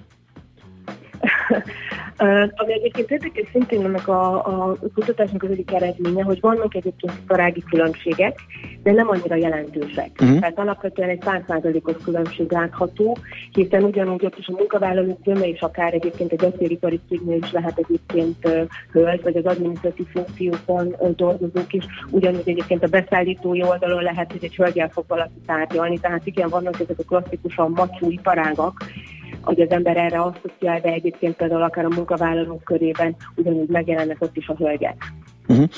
Ami egyébként érdekes szintén ennek a, a kutatásnak az egyik eredménye, hogy vannak egyébként iparági különbségek, de nem annyira jelentősek. Uh-huh. Tehát alapvetően egy százszázalékos különbség látható, hiszen ugyanúgy ott is a munkavállalók zöme, és akár egyébként egy acélipari cégnél is lehet egyébként hölgy, vagy az adminisztratív funkciókon dolgozók is, ugyanúgy egyébként a beszállítói oldalon lehet, hogy egy hölgyel fog valaki tárgyalni, tehát igen, vannak ezek a klasszikusan macsú iparágak, hogy az ember erre asszociál, de egyébként például akár a munkavállalók körében ugyanúgy megjelennek ott is a hölgyek. Uh-huh.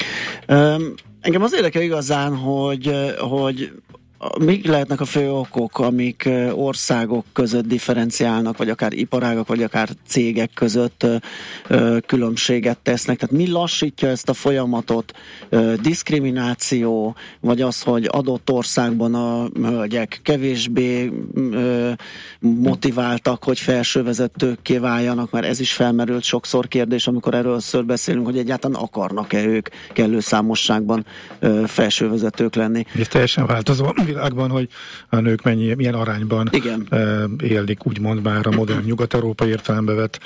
Um, engem az érdekel igazán, hogy, hogy mik lehetnek a fő okok, amik országok között differenciálnak, vagy akár iparágak, vagy akár cégek között különbséget tesznek. Tehát mi lassítja ezt a folyamatot? Diszkrimináció, vagy az, hogy adott országban a hölgyek kevésbé motiváltak, hogy felsővezetőkké váljanak, mert ez is felmerült sokszor kérdés, amikor erről ször beszélünk, hogy egyáltalán akarnak-e ők kellő számosságban felsővezetők lenni. Ez teljesen változó világban, hogy a nők mennyi, milyen arányban Igen. élik úgymond már a modern nyugat-európai értelembe vett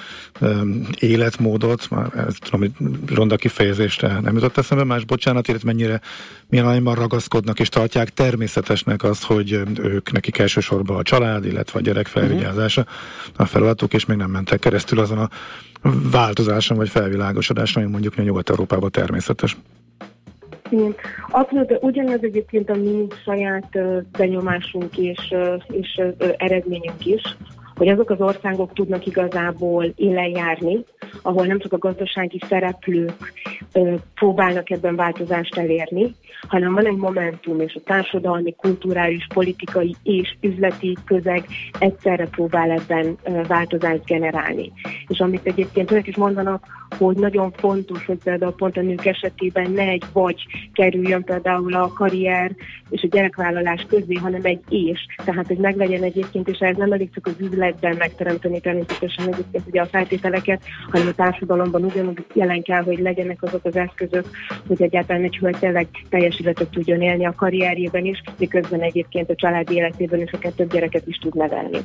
életmódot, már ezt tudom, hogy ronda kifejezést nem jutott eszembe, más bocsánat, illetve mennyire milyen arányban ragaszkodnak és tartják természetesnek azt, hogy ők nekik elsősorban a család, illetve a gyerek felvigyázása a feladatuk, és még nem mentek keresztül azon a változáson vagy felvilágosodáson, ami mondjuk a Nyugat-Európában természetes. Igen. Abszolút, de ugyanez egyébként a mi saját benyomásunk és, és eredményünk is, hogy azok az országok tudnak igazából élen járni, ahol nem csak a gazdasági szereplők ö, próbálnak ebben változást elérni, hanem van egy momentum, és a társadalmi, kulturális, politikai és üzleti közeg egyszerre próbál ebben ö, változást generálni. És amit egyébként önök is mondanak, hogy nagyon fontos, hogy például pont a nők esetében ne egy vagy kerüljön például a karrier és a gyerekvállalás közé, hanem egy és. Tehát, hogy meglegyen egyébként, és ez nem elég csak az üzletben megteremteni természetesen egyébként ugye a feltételeket, hanem a társadalomban ugyanúgy jelen kell, hogy legyenek azok az eszközök, hogy egyáltalán egy hölgy tényleg teljes életet tudjon élni a karrierjében is, miközben egyébként a családi életében is akár több gyereket is tud nevelni.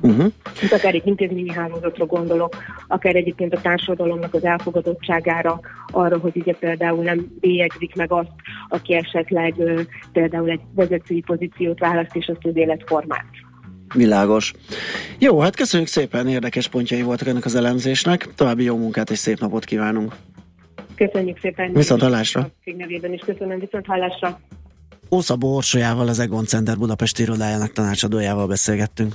Uh-huh. Itt akár egy intézményi hálózatra gondolok, akár egyébként a társadalomnak az elfogadottságára, arra, hogy ugye például nem bélyegzik meg azt, aki esetleg például egy vezetői pozíciót választ, és azt az életformát. Világos. Jó, hát köszönjük szépen, érdekes pontjai voltak ennek az elemzésnek. További jó munkát és szép napot kívánunk. Köszönjük szépen. Viszont hallásra. A cég nevében is köszönöm, viszont hallásra. Ószabó Orsolyával, az Egon Center Budapesti irodájának tanácsadójával beszélgettünk.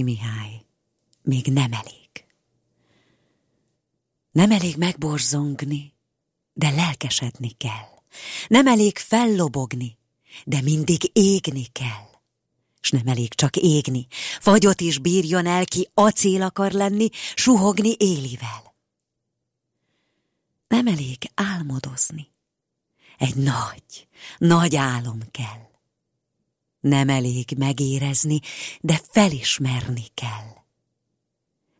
Váci Mihály, még nem elég. Nem elég megborzongni, de lelkesedni kell. Nem elég fellobogni, de mindig égni kell. S nem elég csak égni, fagyot is bírjon el, ki acél akar lenni, suhogni élivel. Nem elég álmodozni. Egy nagy, nagy álom kell. Nem elég megérezni, de felismerni kell.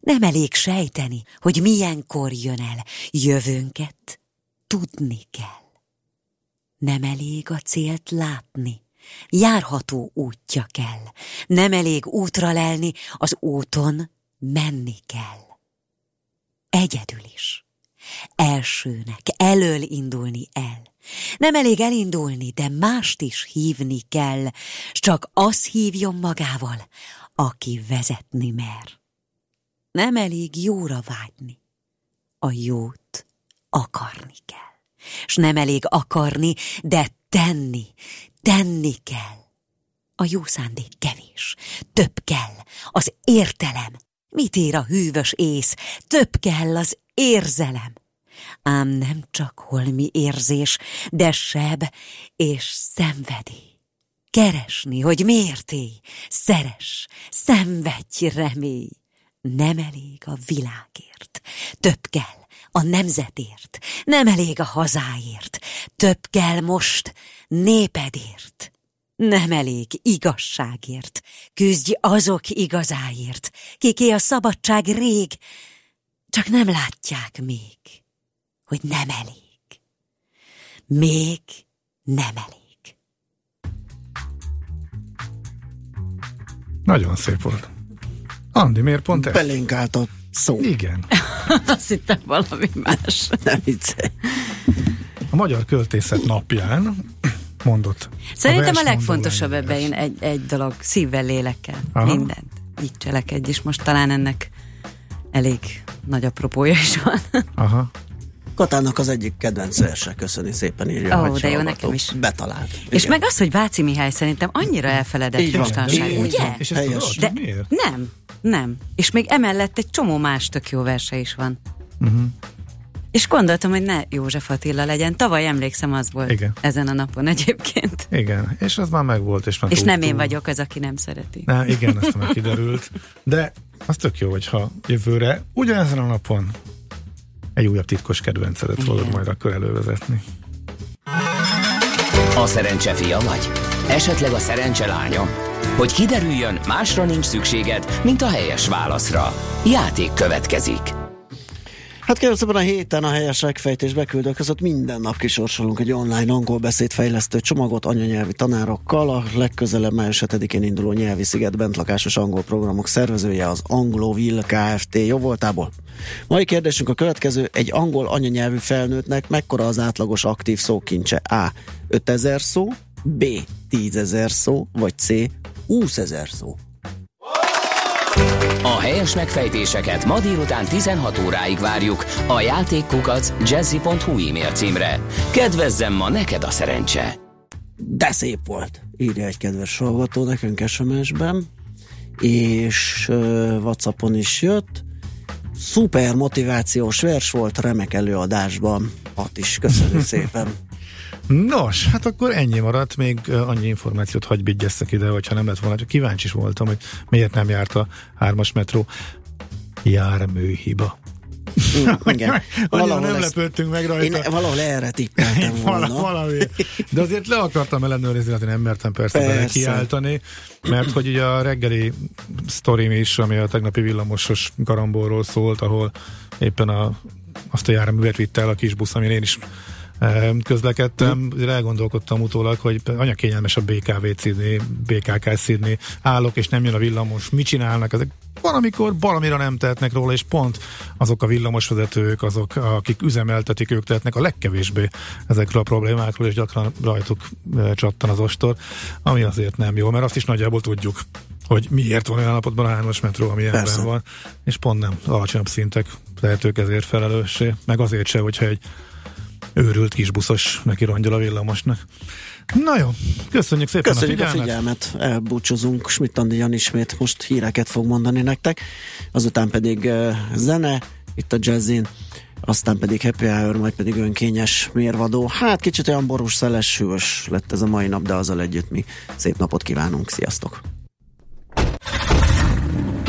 Nem elég sejteni, hogy milyenkor jön el jövőnket, tudni kell. Nem elég a célt látni, járható útja kell. Nem elég útra lelni, az úton menni kell. Egyedül is. Elsőnek, elől indulni el. Nem elég elindulni, de mást is hívni kell, s csak az hívjon magával, aki vezetni mer. Nem elég jóra vágyni, a jót akarni kell. S nem elég akarni, de tenni, tenni kell. A jó szándék kevés, több kell, az értelem. Mit ér a hűvös ész? Több kell az érzelem. Ám nem csak holmi érzés, de seb és szenvedély. Keresni, hogy miért élj, szeres, szenvedj, remély. Nem elég a világért, több kell a nemzetért, nem elég a hazáért, több kell most népedért. Nem elég igazságért, küzdj azok igazáért, kiké a szabadság rég, csak nem látják még, hogy nem elég. Még nem elég. Nagyon szép volt. Andi, miért pont ez? Belénk állt a szó. Igen. Azt hittem valami más. Nem viccelj. A Magyar Költészet napján mondott. Szerintem a, versmondó legfontosabb ebben én egy, egy dolog, szívvel, lélekkel. Aha. mindent. Így cselekedj, és most talán ennek elég nagy apropója is van. Aha. Katának az egyik kedvenc verse, köszöni szépen írja. Ó, hogy de jó, nekem is. Betalált. És meg az, hogy Váci Mihály szerintem annyira elfeledett Így van. mostanság, Így ugye? És ezt tudod? De Miért? nem, nem. És még emellett egy csomó más tök jó verse is van. Uh-huh. És gondoltam, hogy ne József Attila legyen. Tavaly emlékszem, az volt Igen. ezen a napon egyébként. Igen, és az már megvolt, és már És nem én vagyok az, aki nem szereti. Na, igen, ezt már kiderült. De az tök jó, hogyha jövőre ugyanezen a napon egy újabb titkos kedvencedet fogod majd akkor elővezetni. A szerencse fia vagy? Esetleg a szerencse lánya? Hogy kiderüljön, másra nincs szükséged, mint a helyes válaszra. Játék következik. Hát kérlek szépen a héten a helyes megfejtés beküldők között minden nap kisorsolunk egy online angol beszédfejlesztő csomagot anyanyelvi tanárokkal. A legközelebb május 7-én induló nyelvi sziget bentlakásos angol programok szervezője az Angloville Kft. jóvoltából. Mai kérdésünk a következő. Egy angol anyanyelvű felnőttnek mekkora az átlagos aktív szókincse? A. 5000 szó, B. 10 ezer szó, vagy C. 20 ezer szó. A helyes megfejtéseket ma délután 16 óráig várjuk a játékkukac jazzy.hu e-mail címre. Kedvezzem ma neked a szerencse! De szép volt, írja egy kedves hallgató nekünk SMS-ben, és uh, Whatsappon is jött. Szuper motivációs vers volt, remek előadásban. Hat is, köszönjük szépen. Nos, hát akkor ennyi maradt, még annyi információt hagy bigyesszek ide, hogyha nem lett volna, csak kíváncsi is voltam, hogy miért nem járt a hármas metró járműhiba. Mm, igen. Annyira nem ezt- lepődtünk meg rajta. Én valahol erre tippeltem volna. valami. De azért le akartam ellenőrizni, hát én nem mertem persze, persze. bele kiáltani, mert hogy ugye a reggeli sztorim is, ami a tegnapi villamosos karambolról szólt, ahol éppen a, azt a járművet vitte el a kis busz, amin én is közlekedtem, Hm. elgondolkodtam utólag, hogy anya kényelmes a BKV szídni, BKK szídni, állok és nem jön a villamos, mit csinálnak ezek? Van, amikor valamire nem tehetnek róla, és pont azok a villamosvezetők, azok, akik üzemeltetik, ők tehetnek a legkevésbé ezekről a problémákról, és gyakran rajtuk eh, csattan az ostor, ami azért nem jó, mert azt is nagyjából tudjuk, hogy miért van olyan állapotban a hármas metró, ami Persze. ebben van, és pont nem alacsonyabb szintek lehetők ezért felelőssé, meg azért se, hogyha egy őrült kis buszos neki rongyol a villamosnak. Na jó, köszönjük szépen Köszönjük a a figyelmet. figyelmet, elbúcsúzunk. Schmidt Andian ismét most híreket fog mondani nektek, azután pedig uh, zene, itt a jazzin, aztán pedig happy hour, majd pedig önkényes mérvadó. Hát kicsit olyan borús, szeles, hűvös lett ez a mai nap, de azzal együtt mi szép napot kívánunk. Sziasztok!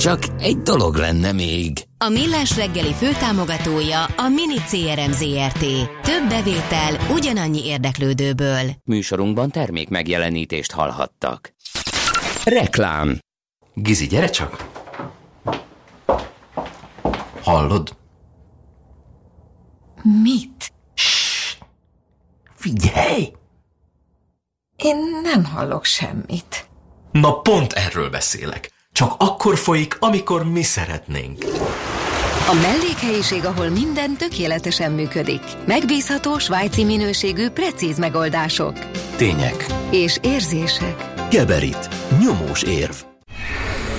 Csak egy dolog lenne még. A Millás reggeli főtámogatója a Mini CRM Zrt. Több bevétel ugyanannyi érdeklődőből. Műsorunkban termék megjelenítést hallhattak. Reklám Gizi, gyere csak! Hallod? Mit? Figyelj! Én nem hallok semmit. Na pont erről beszélek. Csak akkor folyik, amikor mi szeretnénk. A mellékhelyiség, ahol minden tökéletesen működik. Megbízható svájci minőségű, precíz megoldások. Tények. És érzések. Geberit. Nyomós érv.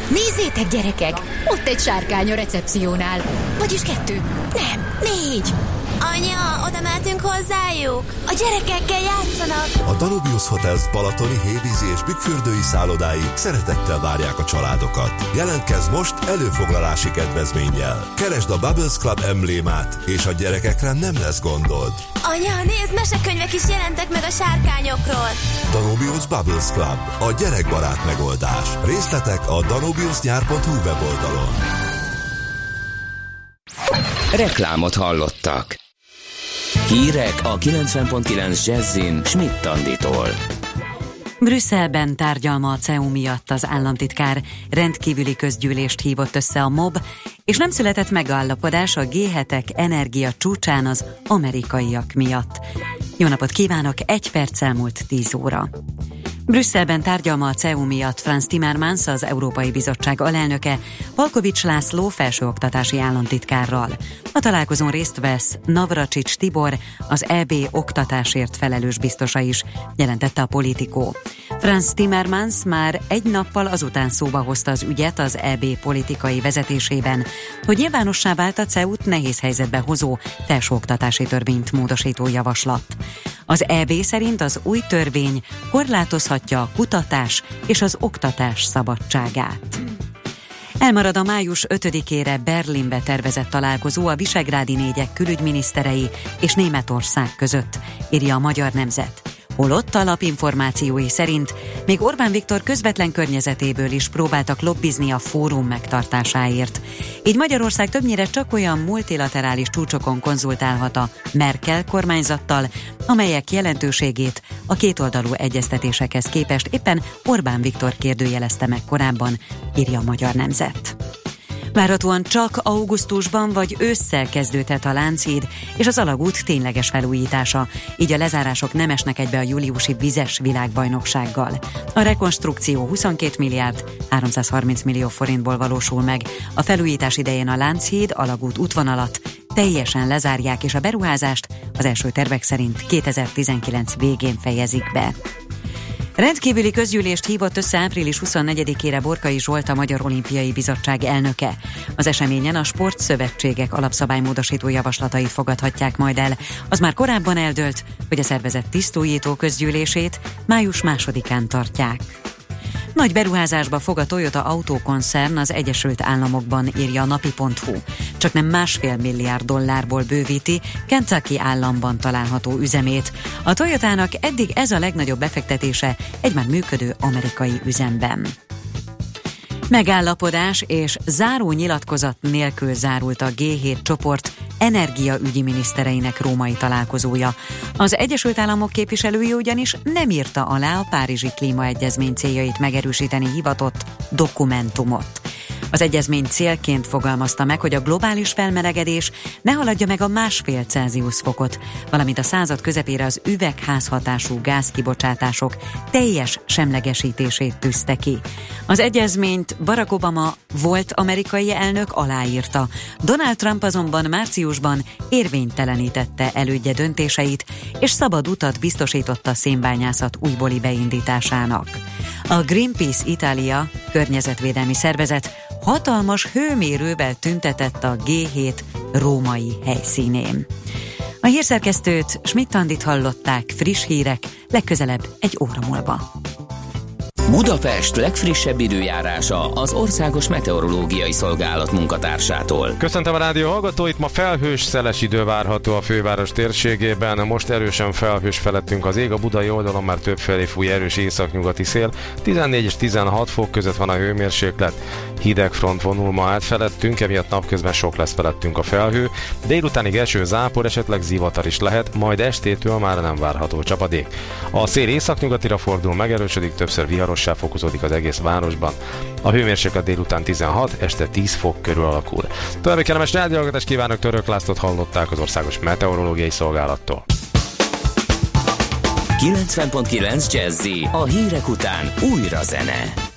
Nézzétek, gyerekek! Ott egy sárkány a recepciónál. Vagyis kettő. Nem, négy. Anya, oda mehetünk hozzájuk? A gyerekekkel játszanak. A Danubius Hotels Balatoni, Hévízi és Bükkfürdői szállodái szeretettel várják a családokat. Jelentkezz most előfoglalási kedvezménnyel. Keresd a Bubbles Club emblémát, és a gyerekekre nem lesz gondod. Anya, nézd, mesekönyvek is jelentek meg a sárkányokról. Danubius Bubbles Club, a gyerekbarát megoldás. Részletek a danubiusnyár.hu weboldalon. Reklámot hallottak. Hírek a 90.9 Jazzin Schmidt Anditól. Brüsszelben tárgyalma a CEU miatt az államtitkár rendkívüli közgyűlést hívott össze a MOB, és nem született megállapodás a G7-ek energia csúcsán az amerikaiak miatt. Jó napot kívánok, egy perc elmúlt 10 óra. Brüsszelben tárgyalma a CEU miatt Franz Timmermans, az Európai Bizottság alelnöke, Palkovics László felsőoktatási államtitkárral. A találkozón részt vesz Navracsics Tibor, az EB oktatásért felelős biztosa is, jelentette a politikó. Franz Timmermans már egy nappal azután szóba hozta az ügyet az EB politikai vezetésében, hogy nyilvánossá vált a CEU-t nehéz helyzetbe hozó felsőoktatási törvényt módosító javaslat. Az EB szerint az új törvény korlátozhatja a kutatás és az oktatás szabadságát. Elmarad a május 5-ére Berlinbe tervezett találkozó a Visegrádi négyek külügyminiszterei és Németország között, írja a Magyar Nemzet. Holott a lap információi szerint még Orbán Viktor közvetlen környezetéből is próbáltak lobbizni a fórum megtartásáért. Így Magyarország többnyire csak olyan multilaterális csúcsokon konzultálhat a Merkel kormányzattal, amelyek jelentőségét a kétoldalú egyeztetésekhez képest éppen Orbán Viktor kérdőjelezte meg korábban, írja a Magyar Nemzet. Várhatóan csak augusztusban vagy ősszel kezdődhet a Lánchíd és az alagút tényleges felújítása, így a lezárások nem esnek egybe a júliusi vizes világbajnoksággal. A rekonstrukció 22 milliárd 330 millió forintból valósul meg. A felújítás idején a Lánchíd alagút útvonalat teljesen lezárják, és a beruházást az első tervek szerint 2019 végén fejezik be. Rendkívüli közgyűlést hívott össze április 24-ére Borkai Zsolt a Magyar Olimpiai Bizottság elnöke. Az eseményen a sportszövetségek alapszabálymódosító javaslatait fogadhatják majd el. Az már korábban eldőlt, hogy a szervezet tisztújító közgyűlését május másodikán tartják. Nagy beruházásba fog a Toyota autókoncern az Egyesült Államokban, írja a napi.hu. Csak nem másfél milliárd dollárból bővíti Kentucky államban található üzemét. A Toyotának eddig ez a legnagyobb befektetése egy már működő amerikai üzemben. Megállapodás és záró nyilatkozat nélkül zárult a G7 csoport energiaügyi minisztereinek római találkozója. Az Egyesült Államok képviselője ugyanis nem írta alá a Párizsi Klímaegyezmény céljait megerősíteni hivatott dokumentumot. Az egyezmény célként fogalmazta meg, hogy a globális felmelegedés ne haladja meg a másfél Celsius fokot, valamint a század közepére az üvegházhatású gázkibocsátások teljes semlegesítését tűzte ki. Az egyezményt Barack Obama volt amerikai elnök aláírta. Donald Trump azonban márciusban érvénytelenítette elődje döntéseit, és szabad utat biztosította a szénbányászat újbóli beindításának. A Greenpeace Italia környezetvédelmi szervezet hatalmas hőmérővel tüntetett a G7 római helyszínén. A hírszerkesztőt Schmidt-Tandit hallották, friss hírek, legközelebb egy óra múlva. Budapest legfrissebb időjárása az Országos Meteorológiai Szolgálat munkatársától. Köszöntöm a rádió hallgatóit, ma felhős, szeles idő várható a főváros térségében, most erősen felhős felettünk az ég, a budai oldalon már többfelé fúj erős északnyugati szél, 14 és 16 fok között van a hőmérséklet, hideg front vonul ma át felettünk, emiatt napközben sok lesz felettünk a felhő, délutánig eső zápor, esetleg zivatar is lehet, majd estétől már nem várható csapadék. A szél északnyugatira fordul, megerősödik, többször viharossá fokozódik az egész városban. A hőmérséklet délután 16, este 10 fok körül alakul. További kellemes rádióhallgatást kívánok, Török Lászlót hallották az Országos Meteorológiai Szolgálattól. 90.9 Jazzy a hírek után újra zene.